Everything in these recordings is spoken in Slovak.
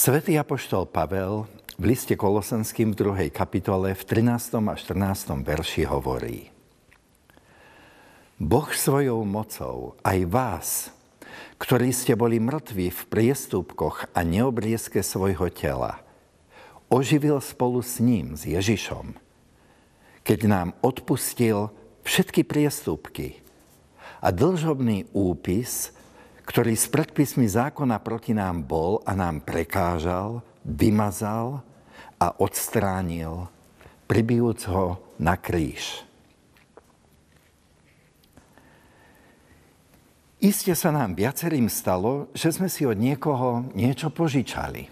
Svetý apoštol Pavel v liste Kolosenským v 2. kapitole v 13. a 14. verši hovorí Boh svojou mocou aj vás, ktorí ste boli mŕtvi v priestupkoch a neobrieske svojho tela, oživil spolu s ním, s Ježišom, keď nám odpustil všetky priestupky a dlžobný úpis, ktorý s predpismi zákona proti nám bol a nám prekážal, vymazal a odstránil, pribijúc ho na kríž. Iste sa nám viacerým stalo, že sme si od niekoho niečo požičali.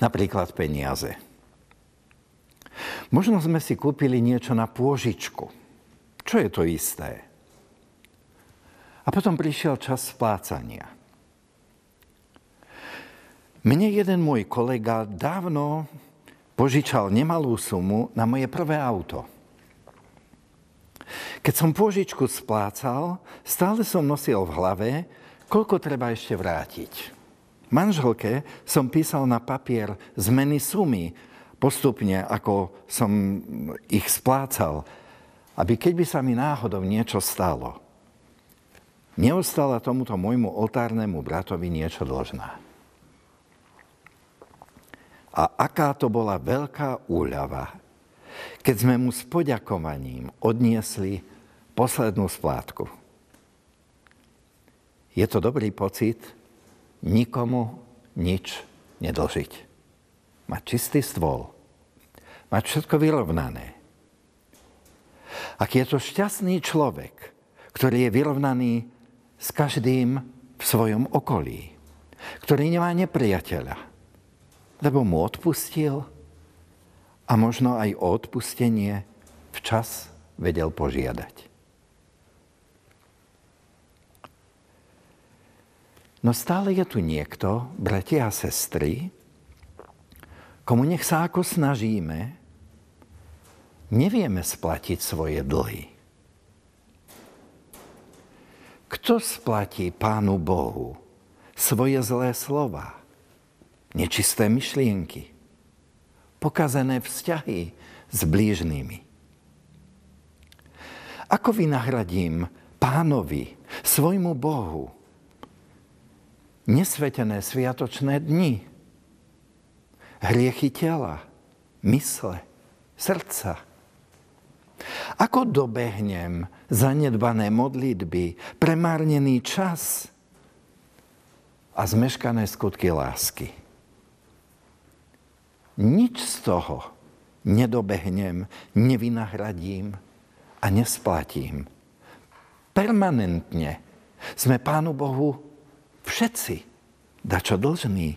Napríklad peniaze. Možno sme si kúpili niečo na pôžičku. Čo je to isté? A potom prišiel čas splácania. Mne jeden môj kolega dávno požičal nemalú sumu na moje prvé auto. Keď som pôžičku splácal, stále som nosil v hlave, koľko treba ešte vrátiť. Manželke som písal na papier zmeny sumy, postupne, ako som ich splácal, aby keď by sa mi náhodou niečo stalo, neostala tomuto môjmu oltárnemu bratovi niečo dlžná. A aká to bola veľká úľava, keď sme mu s poďakovaním odniesli poslednú splátku. Je to dobrý pocit nikomu nič nedlžiť. Mať čistý stôl. Mať všetko vyrovnané. Ak je to šťastný človek, ktorý je vyrovnaný s každým v svojom okolí, ktorý nemá nepriateľa, lebo mu odpustil a možno aj o odpustenie včas vedel požiadať. No stále je tu niekto, bratia a sestry, komu nech sa ako snažíme, nevieme splatiť svoje dlhy. Kto splatí Pánu Bohu svoje zlé slova, nečisté myšlienky, pokazené vzťahy s blížnými? Ako vynahradím pánovi, svojmu Bohu, nesvetené sviatočné dni, hriechy tela, mysle, srdca, ako dobehnem zanedbané modlitby, premárnený čas a zmeškané skutky lásky? Nič z toho nedobehnem, nevynahradím a nesplatím. Permanentne sme Pánu Bohu všetci dačo dlžní.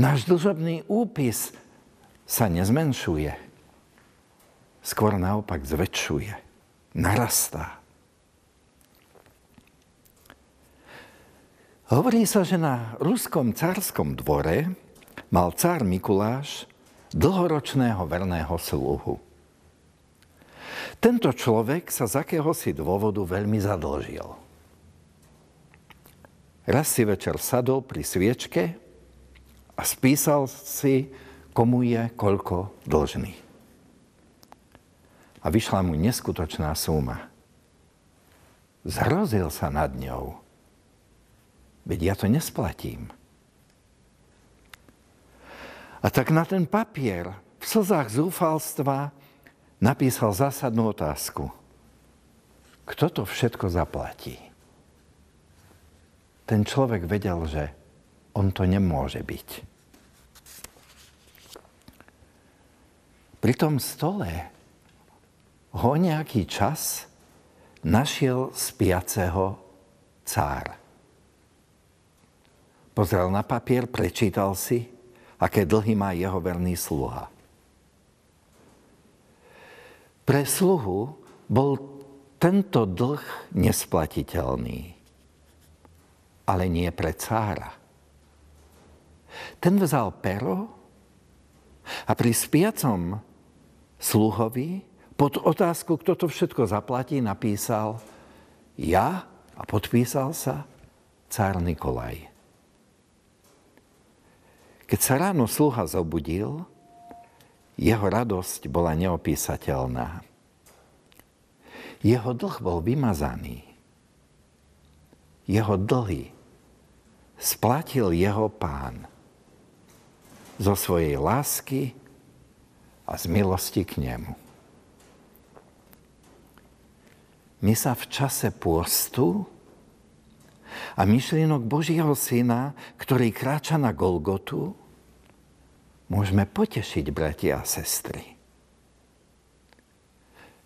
Náš dlžobný úpis sa nezmenšuje skôr naopak zväčšuje, narastá. Hovorí sa, že na ruskom cárskom dvore mal cár Mikuláš dlhoročného verného sluhu. Tento človek sa z akéhosi dôvodu veľmi zadlžil. Raz si večer sadol pri sviečke a spísal si, komu je koľko dlžný a vyšla mu neskutočná suma. Zhrozil sa nad ňou. Veď ja to nesplatím. A tak na ten papier v slzách zúfalstva napísal zásadnú otázku. Kto to všetko zaplatí? Ten človek vedel, že on to nemôže byť. Pri tom stole ho nejaký čas našiel spiaceho cár. Pozrel na papier, prečítal si, aké dlhy má jeho verný sluha. Pre sluhu bol tento dlh nesplatiteľný, ale nie pre cára. Ten vzal pero a pri spiacom sluhovi pod otázku, kto to všetko zaplatí, napísal ja a podpísal sa cár Nikolaj. Keď sa ráno sluha zobudil, jeho radosť bola neopísateľná. Jeho dlh bol vymazaný. Jeho dlhy splatil jeho pán zo svojej lásky a z milosti k nemu. My sa v čase pôstu a myšlienok Božieho Syna, ktorý kráča na Golgotu, môžeme potešiť, bratia a sestry.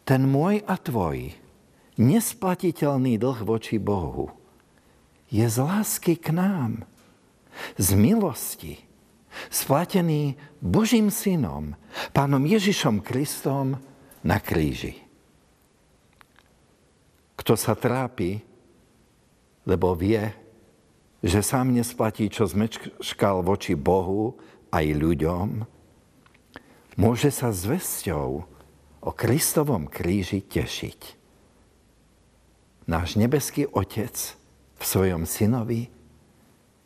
Ten môj a tvoj nesplatiteľný dlh voči Bohu je z lásky k nám, z milosti, splatený Božím synom, pánom Ježišom Kristom na kríži. Kto sa trápi, lebo vie, že sám nesplatí, čo zmečkal voči Bohu aj ľuďom, môže sa zvesťou o Kristovom kríži tešiť. Náš nebeský Otec v svojom synovi,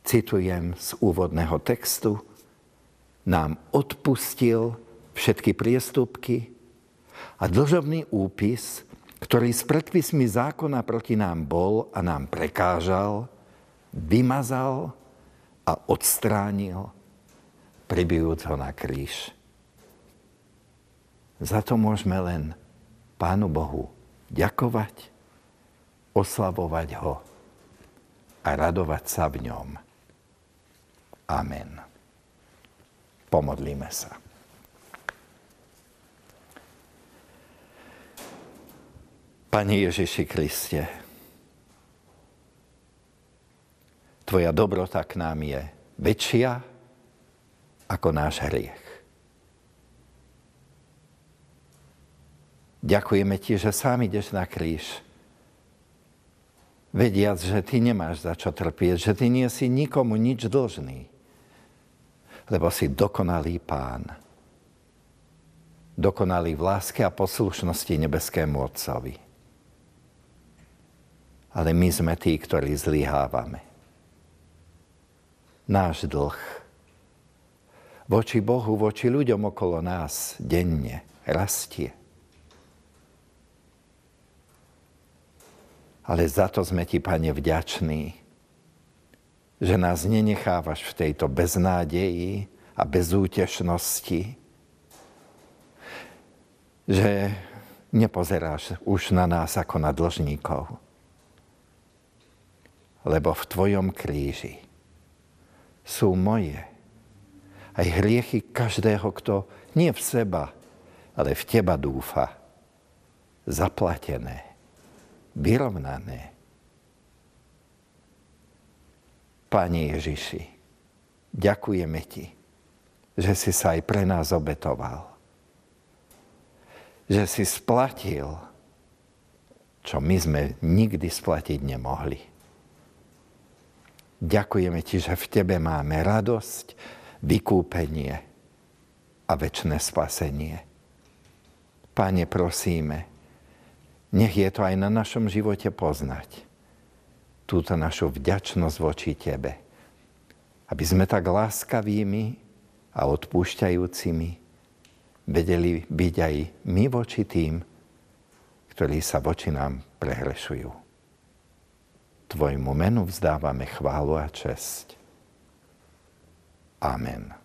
citujem z úvodného textu, nám odpustil všetky priestupky a dlžobný úpis, ktorý s predpismi zákona proti nám bol a nám prekážal, vymazal a odstránil, pribijúc ho na kríž. Za to môžeme len Pánu Bohu ďakovať, oslavovať ho a radovať sa v ňom. Amen. Pomodlíme sa. Pane Ježiši Kriste, Tvoja dobrota k nám je väčšia ako náš hriech. Ďakujeme Ti, že sám ideš na kríž, vediac, že Ty nemáš za čo trpieť, že Ty nie si nikomu nič dlžný lebo si dokonalý pán. Dokonalý v láske a poslušnosti nebeskému Otcovi. Ale my sme tí, ktorí zlyhávame. Náš dlh voči Bohu, voči ľuďom okolo nás denne rastie. Ale za to sme ti, Pane, vďační, že nás nenechávaš v tejto beznádeji a bezútešnosti, že nepozeráš už na nás ako na dlžníkov, lebo v Tvojom kríži sú moje aj hriechy každého, kto nie v seba, ale v Teba dúfa, zaplatené, vyrovnané Pane Ježiši, ďakujeme Ti, že si sa aj pre nás obetoval. Že si splatil, čo my sme nikdy splatiť nemohli. Ďakujeme Ti, že v Tebe máme radosť, vykúpenie a väčšie spasenie. Pane, prosíme, nech je to aj na našom živote poznať túto našu vďačnosť voči Tebe. Aby sme tak láskavými a odpúšťajúcimi vedeli byť aj my voči tým, ktorí sa voči nám prehrešujú. Tvojmu menu vzdávame chválu a česť. Amen.